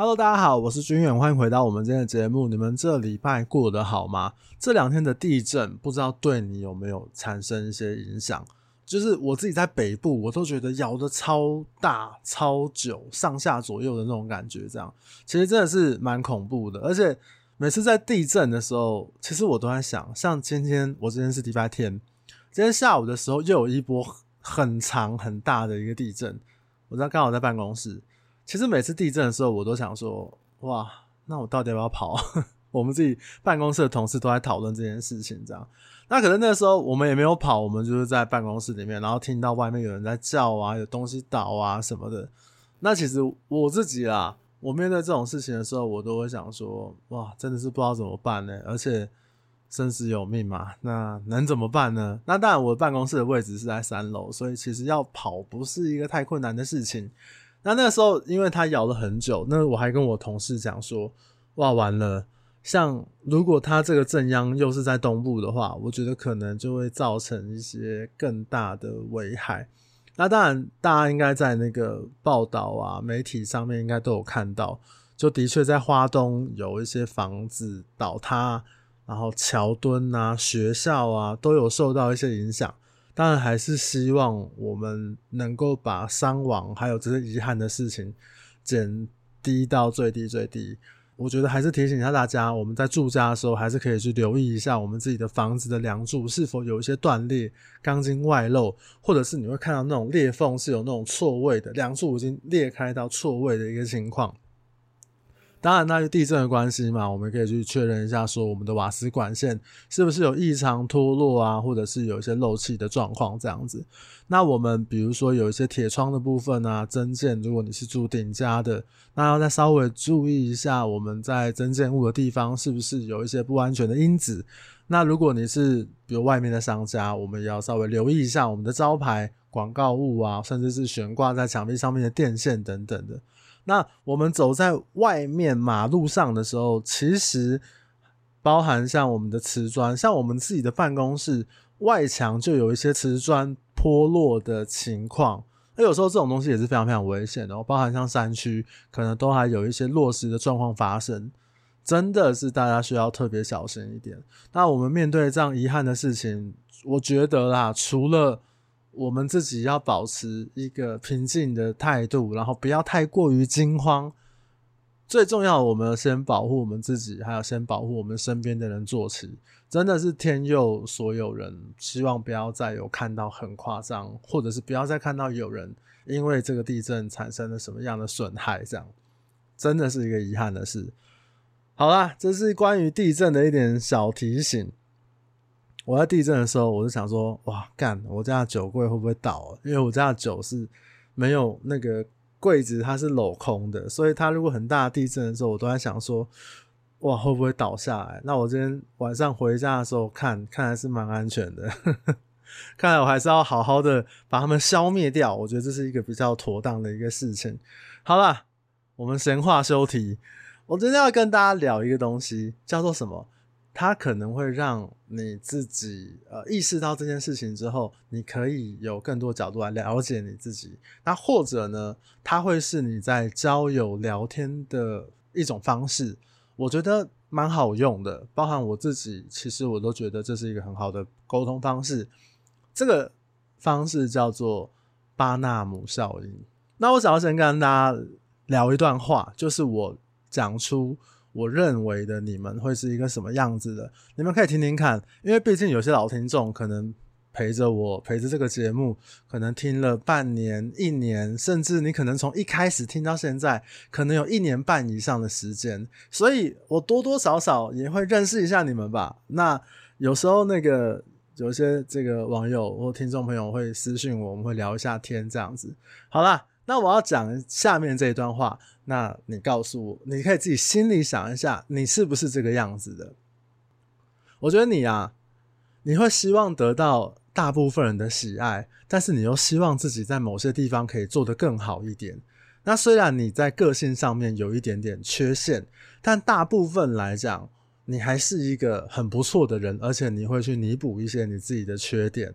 Hello，大家好，我是军远，欢迎回到我们今天的节目。你们这礼拜过得好吗？这两天的地震，不知道对你有没有产生一些影响？就是我自己在北部，我都觉得摇得超大、超久、上下左右的那种感觉，这样其实真的是蛮恐怖的。而且每次在地震的时候，其实我都在想，像今天，我今天是礼拜天，今天下午的时候又有一波很长很大的一个地震，我在刚好在办公室。其实每次地震的时候，我都想说：哇，那我到底要不要跑？我们自己办公室的同事都在讨论这件事情，这样。那可能那时候我们也没有跑，我们就是在办公室里面，然后听到外面有人在叫啊，有东西倒啊什么的。那其实我自己啊，我面对这种事情的时候，我都会想说：哇，真的是不知道怎么办呢？而且生死有命嘛，那能怎么办呢？那当然，我的办公室的位置是在三楼，所以其实要跑不是一个太困难的事情。那那个时候，因为它摇了很久，那我还跟我同事讲说：“哇，完了！像如果它这个震央又是在东部的话，我觉得可能就会造成一些更大的危害。”那当然，大家应该在那个报道啊、媒体上面应该都有看到，就的确在花东有一些房子倒塌，然后桥墩啊、学校啊都有受到一些影响。当然还是希望我们能够把伤亡还有这些遗憾的事情减低到最低最低。我觉得还是提醒一下大家，我们在住家的时候还是可以去留意一下我们自己的房子的梁柱是否有一些断裂、钢筋外露，或者是你会看到那种裂缝是有那种错位的，梁柱已经裂开到错位的一个情况。当然，那是地震的关系嘛，我们可以去确认一下，说我们的瓦斯管线是不是有异常脱落啊，或者是有一些漏气的状况这样子。那我们比如说有一些铁窗的部分啊，增建，如果你是住顶加的，那要再稍微注意一下，我们在增建物的地方是不是有一些不安全的因子。那如果你是比如外面的商家，我们也要稍微留意一下我们的招牌、广告物啊，甚至是悬挂在墙壁上面的电线等等的。那我们走在外面马路上的时候，其实包含像我们的瓷砖，像我们自己的办公室外墙就有一些瓷砖脱落的情况。那有时候这种东西也是非常非常危险的，包含像山区，可能都还有一些落石的状况发生，真的是大家需要特别小心一点。那我们面对这样遗憾的事情，我觉得啦，除了我们自己要保持一个平静的态度，然后不要太过于惊慌。最重要，我们先保护我们自己，还有先保护我们身边的人做起。真的是天佑所有人，希望不要再有看到很夸张，或者是不要再看到有人因为这个地震产生了什么样的损害。这样真的是一个遗憾的事。好啦，这是关于地震的一点小提醒。我在地震的时候，我就想说，哇，干，我家的酒柜会不会倒？因为我家的酒是没有那个柜子，它是镂空的，所以它如果很大的地震的时候，我都在想说，哇，会不会倒下来？那我今天晚上回家的时候看，看来是蛮安全的。看来我还是要好好的把它们消灭掉，我觉得这是一个比较妥当的一个事情。好了，我们闲话休题，我今天要跟大家聊一个东西，叫做什么？它可能会让你自己呃意识到这件事情之后，你可以有更多角度来了解你自己。那或者呢，它会是你在交友聊天的一种方式，我觉得蛮好用的。包含我自己，其实我都觉得这是一个很好的沟通方式。这个方式叫做巴纳姆效应。那我想要先跟大家聊一段话，就是我讲出。我认为的你们会是一个什么样子的？你们可以听听看，因为毕竟有些老听众可能陪着我，陪着这个节目，可能听了半年、一年，甚至你可能从一开始听到现在，可能有一年半以上的时间，所以我多多少少也会认识一下你们吧。那有时候那个有些这个网友或听众朋友会私信我，我们会聊一下天这样子。好啦。那我要讲下面这一段话，那你告诉我，你可以自己心里想一下，你是不是这个样子的？我觉得你啊，你会希望得到大部分人的喜爱，但是你又希望自己在某些地方可以做得更好一点。那虽然你在个性上面有一点点缺陷，但大部分来讲，你还是一个很不错的人，而且你会去弥补一些你自己的缺点，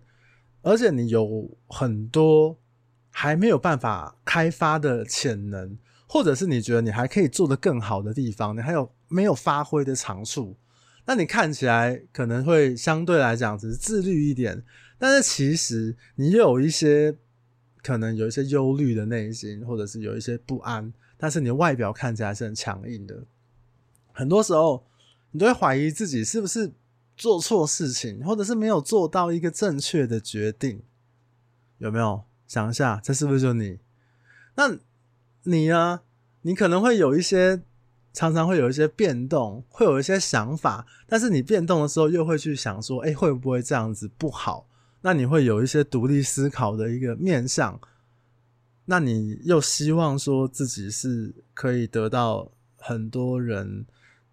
而且你有很多。还没有办法开发的潜能，或者是你觉得你还可以做得更好的地方，你还有没有发挥的长处？那你看起来可能会相对来讲只是自律一点，但是其实你有一些可能有一些忧虑的内心，或者是有一些不安，但是你的外表看起来是很强硬的。很多时候你都会怀疑自己是不是做错事情，或者是没有做到一个正确的决定，有没有？想一下，这是不是就你？那你呢？你可能会有一些。常常会有一些变动，会有一些想法，但是你变动的时候又会去想说，哎，会不会这样子不好？那你会有一些独立思考的一个面向，那你又希望说自己是可以得到很多人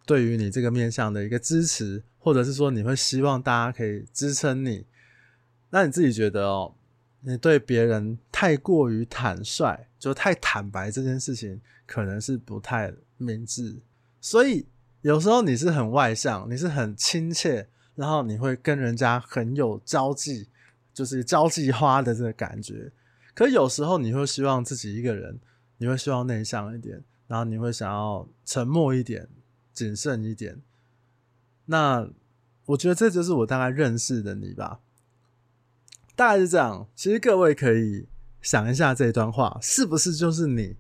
对于你这个面向的一个支持，或者是说你会希望大家可以支撑你。那你自己觉得哦，你对别人太过于坦率，就太坦白这件事情，可能是不太。明智，所以有时候你是很外向，你是很亲切，然后你会跟人家很有交际，就是交际花的这个感觉。可有时候你会希望自己一个人，你会希望内向一点，然后你会想要沉默一点，谨慎一点。那我觉得这就是我大概认识的你吧，大概是这样。其实各位可以想一下这一段话，是不是就是你？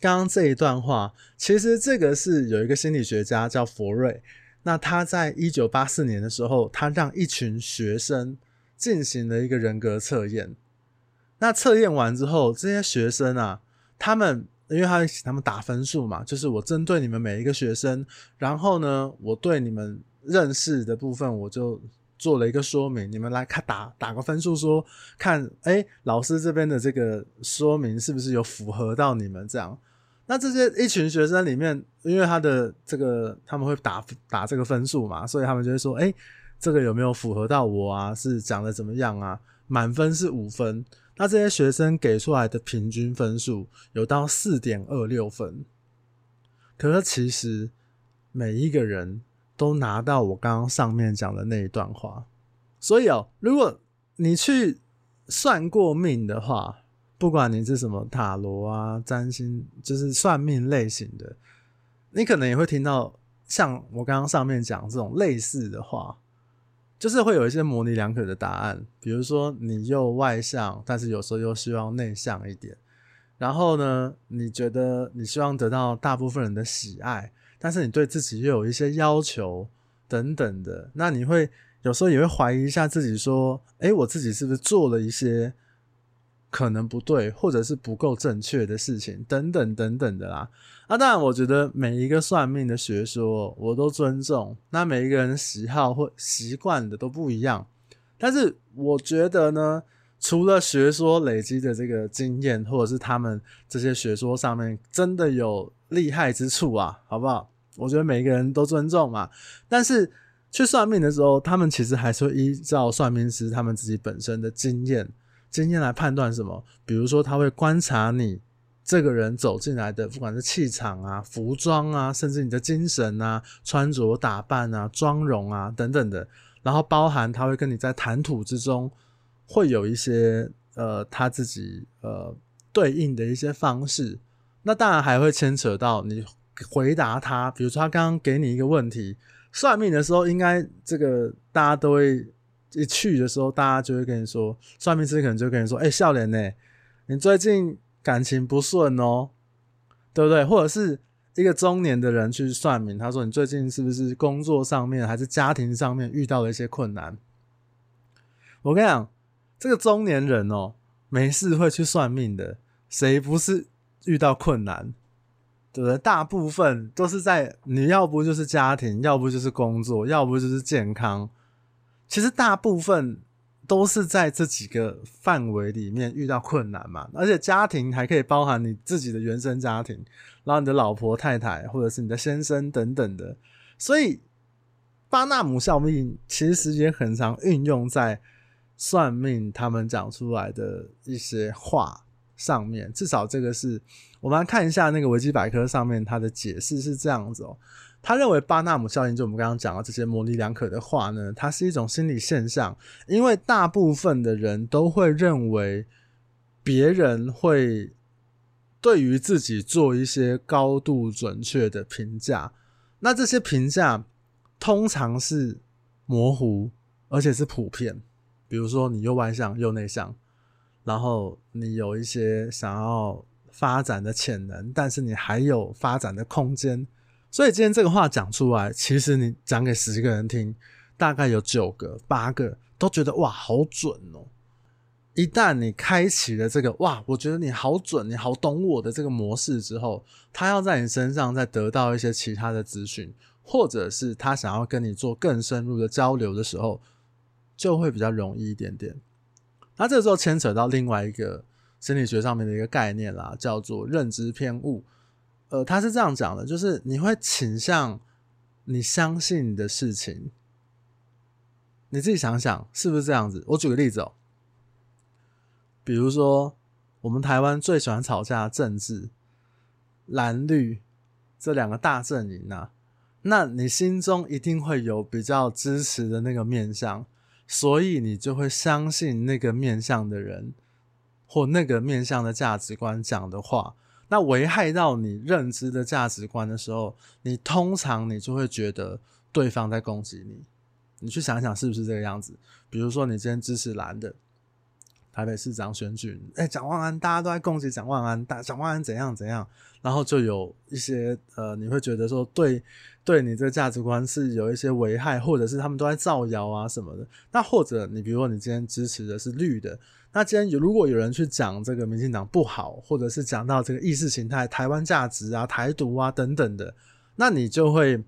刚刚这一段话，其实这个是有一个心理学家叫佛瑞，那他在一九八四年的时候，他让一群学生进行了一个人格测验。那测验完之后，这些学生啊，他们因为他他们打分数嘛，就是我针对你们每一个学生，然后呢，我对你们认识的部分，我就做了一个说明，你们来看打打个分数，说看，哎，老师这边的这个说明是不是有符合到你们这样？那这些一群学生里面，因为他的这个他们会打打这个分数嘛，所以他们就会说，哎，这个有没有符合到我啊？是讲的怎么样啊？满分是五分，那这些学生给出来的平均分数有到四点二六分，可是其实每一个人都拿到我刚刚上面讲的那一段话，所以哦，如果你去算过命的话。不管你是什么塔罗啊、占星，就是算命类型的，你可能也会听到像我刚刚上面讲这种类似的话，就是会有一些模棱两可的答案。比如说，你又外向，但是有时候又希望内向一点。然后呢，你觉得你希望得到大部分人的喜爱，但是你对自己又有一些要求等等的。那你会有时候也会怀疑一下自己，说：“诶，我自己是不是做了一些？”可能不对，或者是不够正确的事情，等等等等的啦。那、啊、当然，我觉得每一个算命的学说我都尊重。那每一个人喜好或习惯的都不一样。但是我觉得呢，除了学说累积的这个经验，或者是他们这些学说上面真的有厉害之处啊，好不好？我觉得每一个人都尊重嘛。但是去算命的时候，他们其实还是会依照算命师他们自己本身的经验。经验来判断什么？比如说，他会观察你这个人走进来的，不管是气场啊、服装啊，甚至你的精神啊、穿着打扮啊、妆容啊等等的，然后包含他会跟你在谈吐之中会有一些呃他自己呃对应的一些方式。那当然还会牵扯到你回答他，比如说他刚刚给你一个问题，算命的时候应该这个大家都会。一去的时候，大家就会跟你说，算命师可能就跟你说：“哎、欸，少年呢，你最近感情不顺哦，对不对？”或者是一个中年的人去算命，他说：“你最近是不是工作上面还是家庭上面遇到了一些困难？”我跟你讲，这个中年人哦，没事会去算命的，谁不是遇到困难？对不对？大部分都是在你要不就是家庭，要不就是工作，要不就是健康。其实大部分都是在这几个范围里面遇到困难嘛，而且家庭还可以包含你自己的原生家庭，然后你的老婆、太太，或者是你的先生等等的。所以巴纳姆效应其实也很常运用在算命他们讲出来的一些话上面。至少这个是我们来看一下那个维基百科上面它的解释是这样子哦。他认为巴纳姆效应，就我们刚刚讲的这些模棱两可的话呢，它是一种心理现象，因为大部分的人都会认为别人会对于自己做一些高度准确的评价。那这些评价通常是模糊，而且是普遍。比如说，你又外向又内向，然后你有一些想要发展的潜能，但是你还有发展的空间。所以今天这个话讲出来，其实你讲给十个人听，大概有九个、八个都觉得哇，好准哦。一旦你开启了这个哇，我觉得你好准，你好懂我的这个模式之后，他要在你身上再得到一些其他的资讯，或者是他想要跟你做更深入的交流的时候，就会比较容易一点点。那这个时候牵扯到另外一个心理学上面的一个概念啦，叫做认知偏误。呃，他是这样讲的，就是你会倾向你相信的事情，你自己想想是不是这样子？我举个例子哦。比如说，我们台湾最喜欢吵架的政治蓝绿这两个大阵营啊，那你心中一定会有比较支持的那个面向，所以你就会相信那个面向的人或那个面向的价值观讲的话。那危害到你认知的价值观的时候，你通常你就会觉得对方在攻击你。你去想想是不是这个样子？比如说，你今天支持蓝的。台北市长选举，哎、蒋万安，大家都在攻击蒋万安，大蒋万安怎样怎样，然后就有一些呃，你会觉得说对，对你这个价值观是有一些危害，或者是他们都在造谣啊什么的。那或者你比如说你今天支持的是绿的，那今天有如果有人去讲这个民进党不好，或者是讲到这个意识形态、台湾价值啊、台独啊等等的，那你就会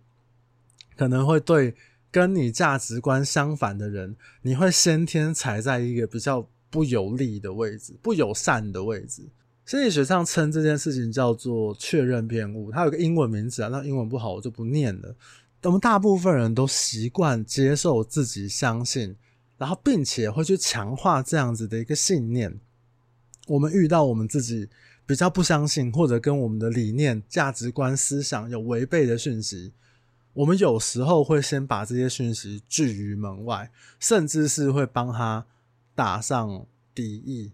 可能会对跟你价值观相反的人，你会先天踩在一个比较。不有利的位置，不友善的位置。心理学上称这件事情叫做确认偏误，它有个英文名字啊，那英文不好，我就不念了。我们大部分人都习惯接受自己相信，然后并且会去强化这样子的一个信念。我们遇到我们自己比较不相信，或者跟我们的理念、价值观、思想有违背的讯息，我们有时候会先把这些讯息拒于门外，甚至是会帮他。打上敌意，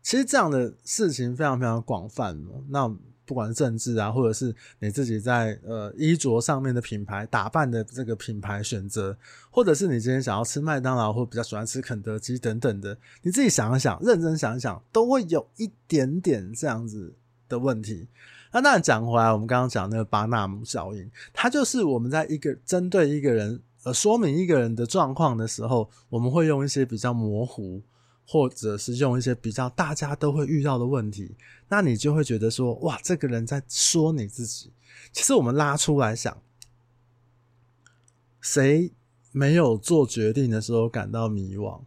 其实这样的事情非常非常广泛。那不管是政治啊，或者是你自己在呃衣着上面的品牌打扮的这个品牌选择，或者是你今天想要吃麦当劳，或比较喜欢吃肯德基等等的，你自己想一想，认真想一想，都会有一点点这样子的问题。那当然讲回来，我们刚刚讲那个巴纳姆效应，它就是我们在一个针对一个人。呃，说明一个人的状况的时候，我们会用一些比较模糊，或者是用一些比较大家都会遇到的问题，那你就会觉得说，哇，这个人在说你自己。其实我们拉出来想，谁没有做决定的时候感到迷惘？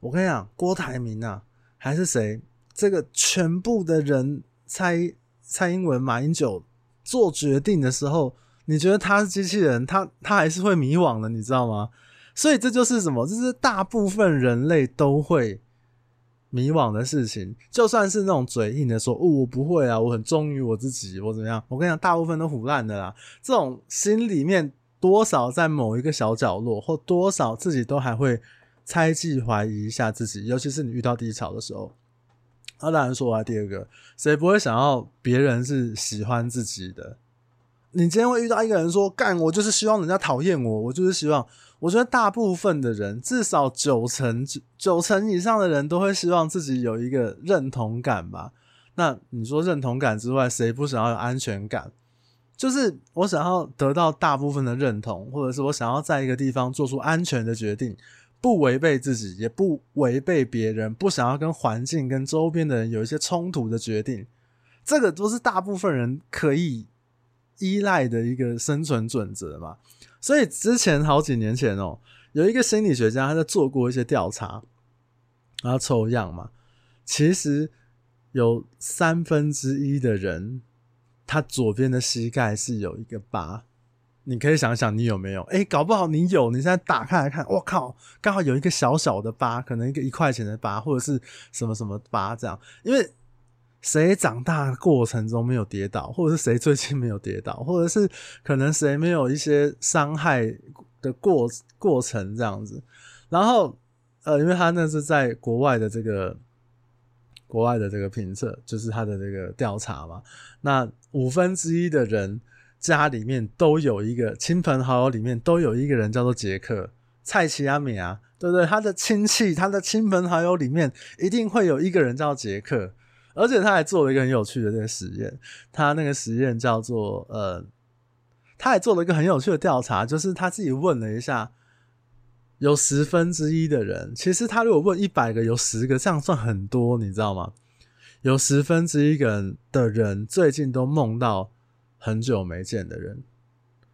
我跟你讲，郭台铭啊，还是谁？这个全部的人，蔡蔡英文、马英九做决定的时候。你觉得他是机器人，他他还是会迷惘的，你知道吗？所以这就是什么？这是大部分人类都会迷惘的事情。就算是那种嘴硬的说，哦，我不会啊，我很忠于我自己，我怎么样？我跟你讲，大部分都腐烂的啦。这种心里面多少在某一个小角落，或多少自己都还会猜忌、怀疑一下自己，尤其是你遇到低潮的时候。那当然说啊，第二个，谁不会想要别人是喜欢自己的？你今天会遇到一个人说：“干，我就是希望人家讨厌我，我就是希望。”我觉得大部分的人，至少九成九成以上的人都会希望自己有一个认同感吧。那你说认同感之外，谁不想要有安全感？就是我想要得到大部分的认同，或者是我想要在一个地方做出安全的决定，不违背自己，也不违背别人，不想要跟环境、跟周边的人有一些冲突的决定。这个都是大部分人可以。依赖的一个生存准则嘛，所以之前好几年前哦，有一个心理学家他在做过一些调查，然后抽样嘛，其实有三分之一的人，他左边的膝盖是有一个疤，你可以想想你有没有？哎，搞不好你有，你现在打开来看，我靠，刚好有一个小小的疤，可能一个一块钱的疤，或者是什么什么疤这样，因为。谁长大过程中没有跌倒，或者是谁最近没有跌倒，或者是可能谁没有一些伤害的过过程这样子。然后，呃，因为他那是在国外的这个国外的这个评测，就是他的这个调查嘛。那五分之一的人家里面都有一个亲朋好友里面都有一个人叫做杰克蔡奇阿米啊，对不对？他的亲戚，他的亲朋好友里面一定会有一个人叫杰克，而且他还做了一个很有趣的这个实验。他那个实验叫做呃，他还做了一个很有趣的调查，就是他自己问了一下。有十分之一的人，其实他如果问一百个，有十个，这样算很多，你知道吗？有十分之一个人的人最近都梦到很久没见的人。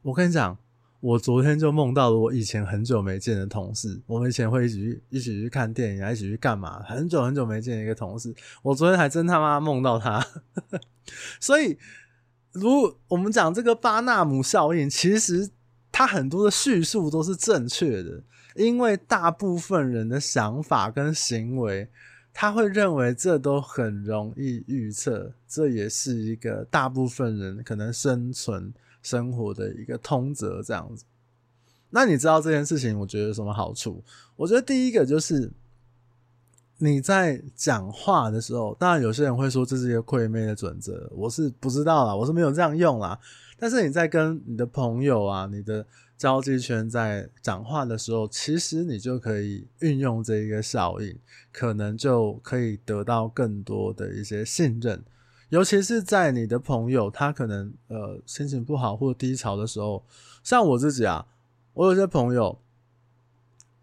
我跟你讲，我昨天就梦到了我以前很久没见的同事。我们以前会一起去一起去看电影啊，一起去干嘛？很久很久没见一个同事，我昨天还真他妈梦到他。所以，如我们讲这个巴纳姆效应，其实它很多的叙述都是正确的。因为大部分人的想法跟行为，他会认为这都很容易预测，这也是一个大部分人可能生存生活的一个通则，这样子。那你知道这件事情，我觉得有什么好处？我觉得第一个就是你在讲话的时候，当然有些人会说这是一个窥魅的准则，我是不知道啦，我是没有这样用啦。但是你在跟你的朋友啊，你的交际圈在讲话的时候，其实你就可以运用这一个效应，可能就可以得到更多的一些信任。尤其是在你的朋友他可能呃心情不好或低潮的时候，像我自己啊，我有些朋友，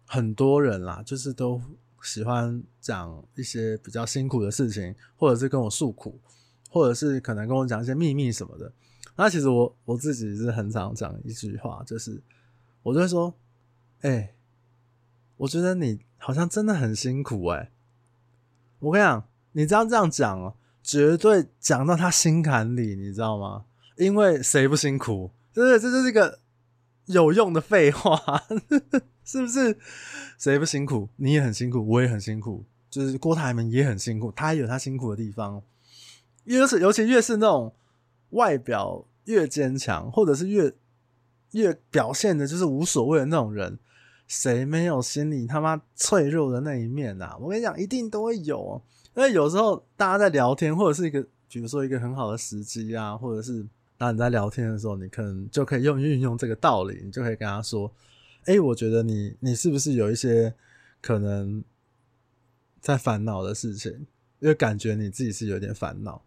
很多人啦，就是都喜欢讲一些比较辛苦的事情，或者是跟我诉苦，或者是可能跟我讲一些秘密什么的。那其实我我自己是很常讲一句话，就是我就会说，哎、我觉得你好像真的很辛苦哎、我跟你讲，你这样这样讲哦，绝对讲到他心坎里，你知道吗？因为谁不辛苦？对不对？这就是一个有用的废话，是不是？谁不辛苦？你也很辛苦，我也很辛苦，就是郭台铭也很辛苦，他也有他辛苦的地方。越是尤其越是那种外表。越坚强，或者是越越表现的就是无所谓的那种人，谁没有心里他妈脆弱的那一面啊？我跟你讲，一定都会有。因为有时候大家在聊天，或者是一个，比如说一个很好的时机啊，或者是当你在聊天的时候，你可能就可以用运用这个道理，你就可以跟他说：“哎、我觉得你你是不是有一些可能在烦恼的事情？因为感觉你自己是有点烦恼。”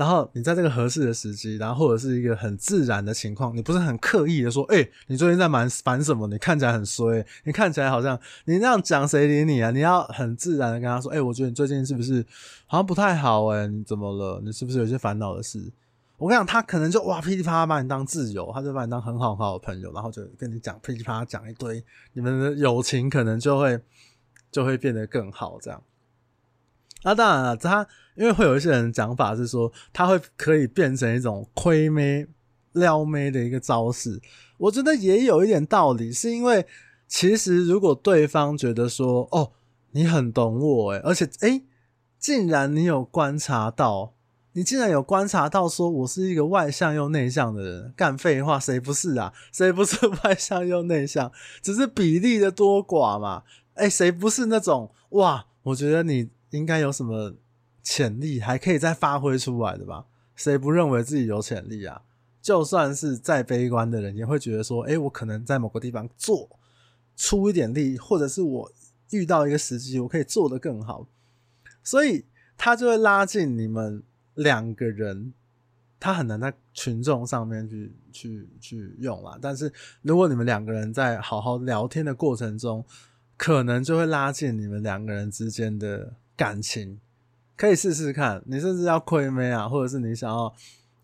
然后你在这个合适的时机，然后或者是一个很自然的情况，你不是很刻意的说，哎、你最近在忙烦什么？你看起来很衰，你看起来好像你那样讲，谁理你啊？你要很自然的跟他说，哎、我觉得你最近是不是好像不太好、欸？哎，你怎么了？你是不是有些烦恼的事？我跟你讲，他可能就哇噼里啪啦把你当挚友，他就把你当很好很好的朋友，然后就跟你讲噼里啪啦讲一堆，你们的友情可能就会就会变得更好，这样。那当然了，他因为会有一些人讲法是说，他会可以变成一种窥妹、撩妹的一个招式。我觉得也有一点道理，是因为其实如果对方觉得说，哦，你很懂我，诶，而且诶，竟然你有观察到，你竟然有观察到说我是一个外向又内向的人，干废话，谁不是啊？谁不是 外向又内向？只是比例的多寡嘛。诶，谁不是那种哇？我觉得你。应该有什么潜力还可以再发挥出来的吧？谁不认为自己有潜力啊？就算是再悲观的人，也会觉得说：“诶，我可能在某个地方做出一点力，或者是我遇到一个时机，我可以做得更好。”所以他就会拉近你们两个人，他很难在群众上面去去去用啦。但是如果你们两个人在好好聊天的过程中，可能就会拉近你们两个人之间的。感情可以试试看，你甚至要窥魅啊，或者是你想要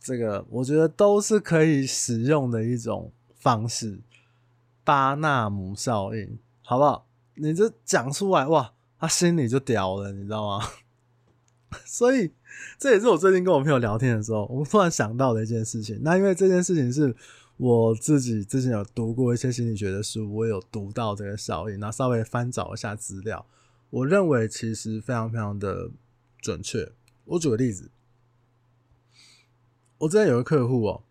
这个，我觉得都是可以使用的一种方式。巴纳姆效应，好不好？你这讲出来，哇，他心里就屌了，你知道吗？所以这也是我最近跟我朋友聊天的时候，我突然想到的一件事情。那因为这件事情是我自己之前有读过一些心理学的书，我有读到这个效应，然后稍微翻找一下资料。我认为其实非常非常的准确。我举个例子，我之前有个客户哦，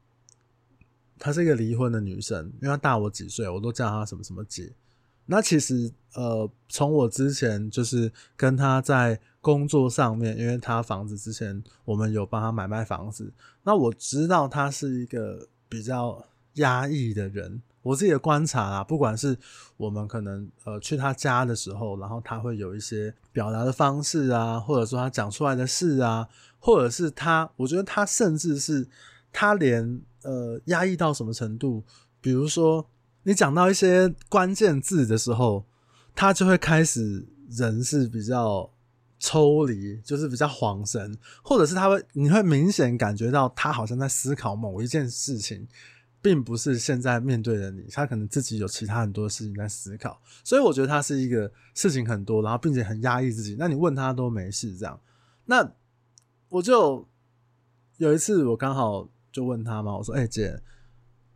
她是一个离婚的女生，因为她大我几岁，我都叫她什么什么姐。那其实呃，从我之前就是跟他在工作上面，因为他房子之前我们有帮他买卖房子，那我知道他是一个比较压抑的人。我自己的观察啊，不管是我们可能呃去他家的时候，然后他会有一些表达的方式啊，或者说他讲出来的事啊，或者是他，我觉得他甚至是他连呃压抑到什么程度，比如说你讲到一些关键字的时候，他就会开始人是比较抽离，就是比较恍神，或者是他会你会明显感觉到他好像在思考某一件事情。并不是现在面对的你，他可能自己有其他很多事情在思考，所以我觉得他是一个事情很多，然后并且很压抑自己。那你问他都没事这样，那我就有一次我刚好就问他嘛，我说：“哎、姐，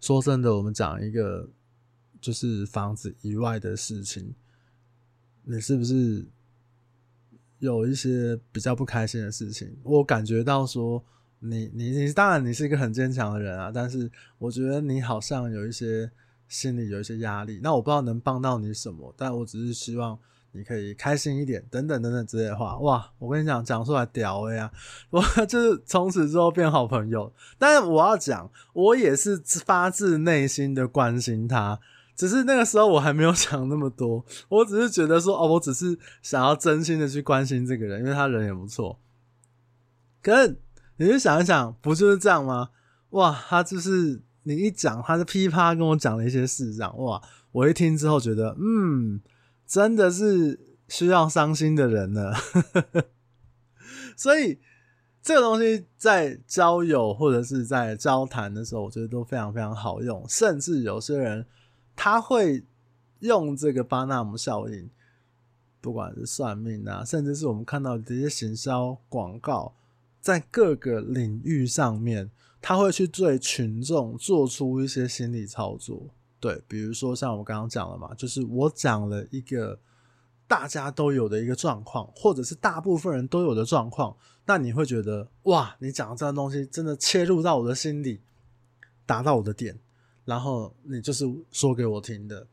说真的，我们讲一个就是房子以外的事情，你是不是有一些比较不开心的事情？”我感觉到说。你你你，当然你是一个很坚强的人啊，但是我觉得你好像有一些心里有一些压力。那我不知道能帮到你什么，但我只是希望你可以开心一点，等等等等之类的话。哇，我跟你讲，讲出来屌了呀！我 就是从此之后变好朋友。但是我要讲，我也是发自内心的关心他，只是那个时候我还没有 想那么多，我只是觉得说，哦，我只是想要真心的去关心这个人，因为他人也不错。可是。你就想一想，不就是这样吗？哇，他就是你一讲，他就噼啪跟我讲了一些事，这样哇，我一听之后觉得，嗯，真的是需要伤心的人呢。所以这个东西在交友或者是在交谈的时候，我觉得都非常非常好用。甚至有些人他会用这个巴纳姆效应，不管是算命啊，甚至是我们看到的这些行销广告。在各个领域上面，他会去对群众做出一些心理操作，对，比如说像我刚刚讲了嘛，就是我讲了一个大家都有的一个状况，或者是大部分人都有的状况，那你会觉得哇，你讲的这样东西真的切入到我的心里，达到我的点，然后你就是说给我听的。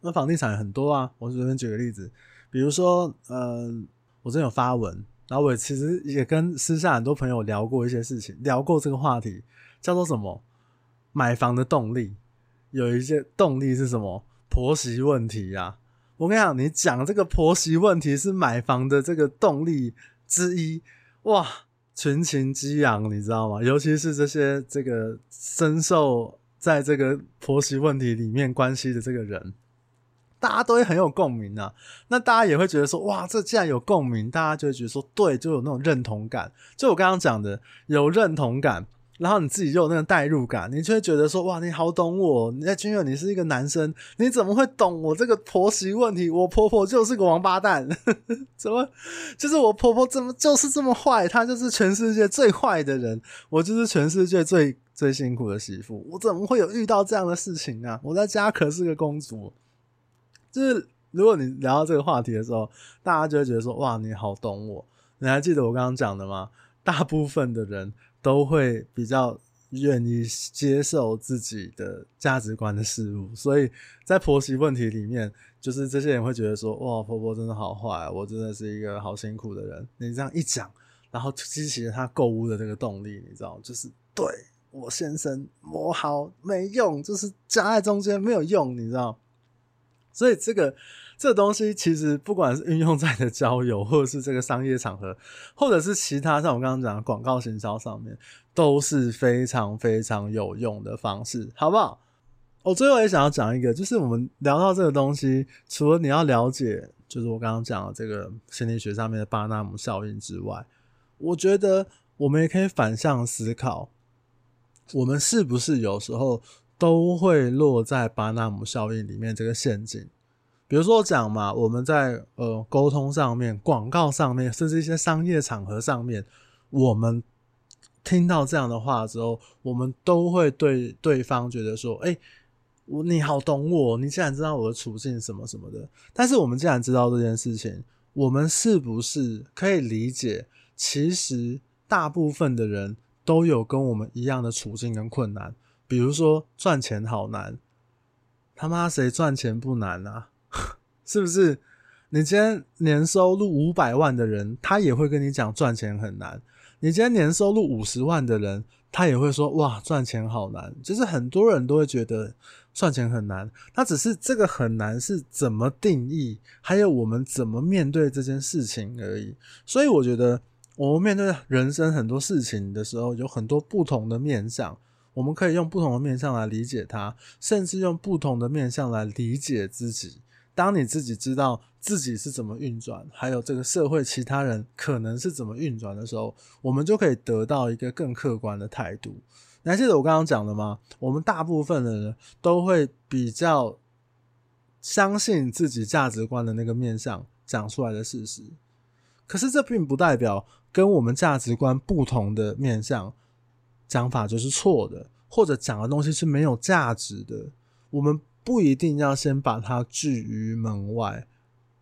那房地产很多啊，我随便举个例子，比如说，嗯、呃，我真有发文。然后我其实也跟私下很多朋友聊过一些事情，聊过这个话题，叫做什么？买房的动力，有一些动力是什么？婆媳问题呀、啊。我跟你讲，你讲这个婆媳问题是买房的这个动力之一，哇，群情激昂，你知道吗？尤其是这些这个深受在这个婆媳问题里面关系的这个人。大家都会很有共鸣啊，那大家也会觉得说，哇，这既然有共鸣，大家就会觉得说，对，就有那种认同感。就我刚刚讲的，有认同感，然后你自己就有那个代入感，你就会觉得说，哇，你好懂我。你在军友，你是一个男生，你怎么会懂我这个婆媳问题？我婆婆就是个王八蛋，怎么就是我婆婆怎么就是这么坏？她就是全世界最坏的人，我就是全世界最最辛苦的媳妇。我怎么会有遇到这样的事情啊？我在家可是个公主。就是如果你聊到这个话题的时候，大家就会觉得说：“哇，你好懂我。”你还记得我刚刚讲的吗？大部分的人都会比较愿意接受自己的价值观的事物，所以在婆媳问题里面，就是这些人会觉得说：“哇，婆婆真的好坏，我真的是一个好辛苦的人。”你这样一讲，然后激起了他购物的这个动力，你知道，就是对我先生我好没用，就是夹在中间没有用，你知道。所以这个这个东西其实不管是运用在的交友，或者是这个商业场合，或者是其他像我刚刚讲的广告行销上面，都是非常非常有用的方式，好不好？我最后也想要讲一个，就是我们聊到这个东西，除了你要了解，就是我刚刚讲的这个心理学上面的巴纳姆效应之外，我觉得我们也可以反向思考，我们是不是有时候。都会落在巴纳姆效应里面这个陷阱。比如说讲嘛，我们在呃沟通上面、广告上面，甚至一些商业场合上面，我们听到这样的话之后，我们都会对对方觉得说：“哎，我你好懂我，你既然知道我的处境什么什么的。”但是我们既然知道这件事情，我们是不是可以理解，其实大部分的人都有跟我们一样的处境跟困难？比如说赚钱好难，他妈谁赚钱不难啊？是不是？你今天年收入五百万的人，他也会跟你讲赚钱很难。你今天年收入五十万的人，他也会说哇，赚钱好难。就是很多人都会觉得赚钱很难，他只是这个很难是怎么定义，还有我们怎么面对这件事情而已。所以我觉得，我们面对人生很多事情的时候，有很多不同的面向，我们可以用不同的面向来理解它，甚至用不同的面向来理解自己。当你自己知道自己是怎么运转，还有这个社会其他人可能是怎么运转的时候，我们就可以得到一个更客观的态度。你还记得我刚刚讲的吗？我们大部分的人都会比较相信自己价值观的那个面向讲出来的事实，可是这并不代表跟我们价值观不同的面向讲法就是错的，或者讲的东西是没有价值的。我们。不一定要先把它拒于门外，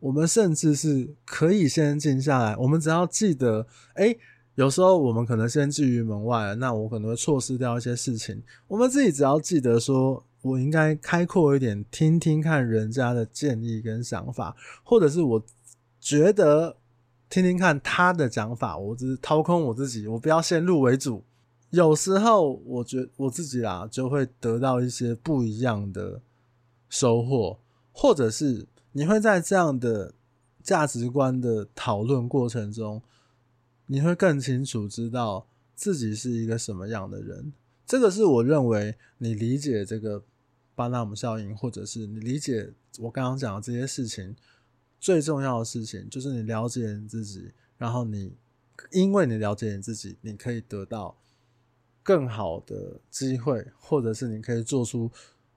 我们甚至是可以先静下来。我们只要记得，哎、有时候我们可能先拒于门外，那我可能会错失掉一些事情。我们自己只要记得说，我应该开阔一点，听听看人家的建议跟想法，或者是我觉得听听看他的讲法，我只是掏空我自己，我不要先入为主。有时候，我觉我自己啦，就会得到一些不一样的。收获，或者是你会在这样的价值观的讨论过程中，你会更清楚知道自己是一个什么样的人。这个是我认为你理解这个巴纳姆效应，或者是你理解我刚刚讲的这些事情最重要的事情，就是你了解你自己，然后你因为你了解你自己，你可以得到更好的机会，或者是你可以做出。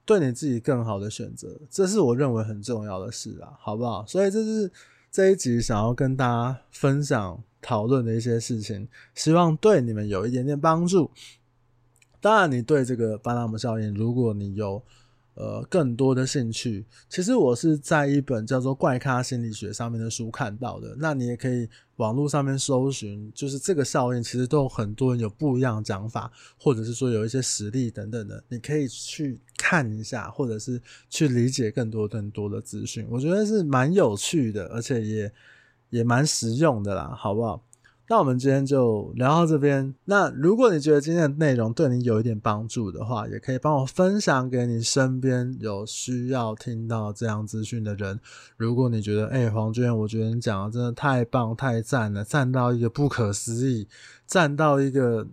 对你自己更好的选择，这是我认为很重要的事啊，好不好？所以这是这一集想要跟大家分享讨论的一些事情，希望对你们有一点点帮助。当然，你对这个巴纳姆效应，如果你有。呃，更多的兴趣，其实我是在一本叫做《怪咖心理学》上面的书看到的。那你也可以网络上面搜寻，就是这个效应，其实都有很多人有不一样的讲法，或者是说有一些实例等等的，你可以去看一下，或者是去理解更多更多的资讯。我觉得是蛮有趣的，而且也也蛮实用的啦，好不好？那我们今天就聊到这边。那如果你觉得今天的内容对你有一点帮助的话，也可以帮我分享给你身边有需要听到这样资讯的人。如果你觉得，哎、欸，黄娟，我觉得你讲的真的太棒、太赞了，赞到一个不可思议，赞到一个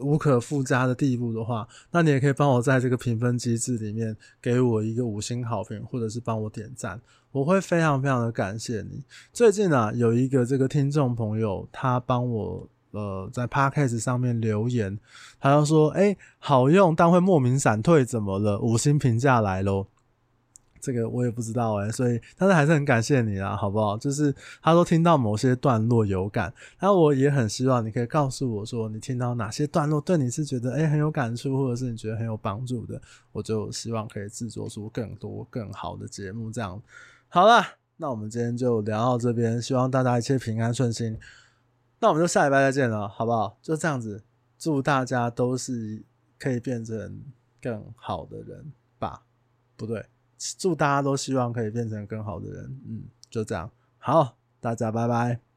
无可复加的地步的话，那你也可以帮我在这个评分机制里面给我一个五星好评，或者是帮我点赞。我会非常非常的感谢你。最近啊，有一个这个听众朋友，他帮我呃在 Podcast 上面留言，他就说：“哎，好用，但会莫名闪退，怎么了？”五星评价来喽。这个我也不知道哎，所以但是还是很感谢你啦，好不好？就是他说听到某些段落有感，然后我也很希望你可以告诉我说，你听到哪些段落对你是觉得哎很有感触，或者是你觉得很有帮助的，我就希望可以制作出更多更好的节目，这样。好了，那我们今天就聊到这边，希望大家一切平安顺心。那我们就下礼拜再见了，好不好？就这样子，祝大家都是可以变成更好的人吧？不对，祝大家都希望可以变成更好的人。嗯，就这样，好，大家拜拜。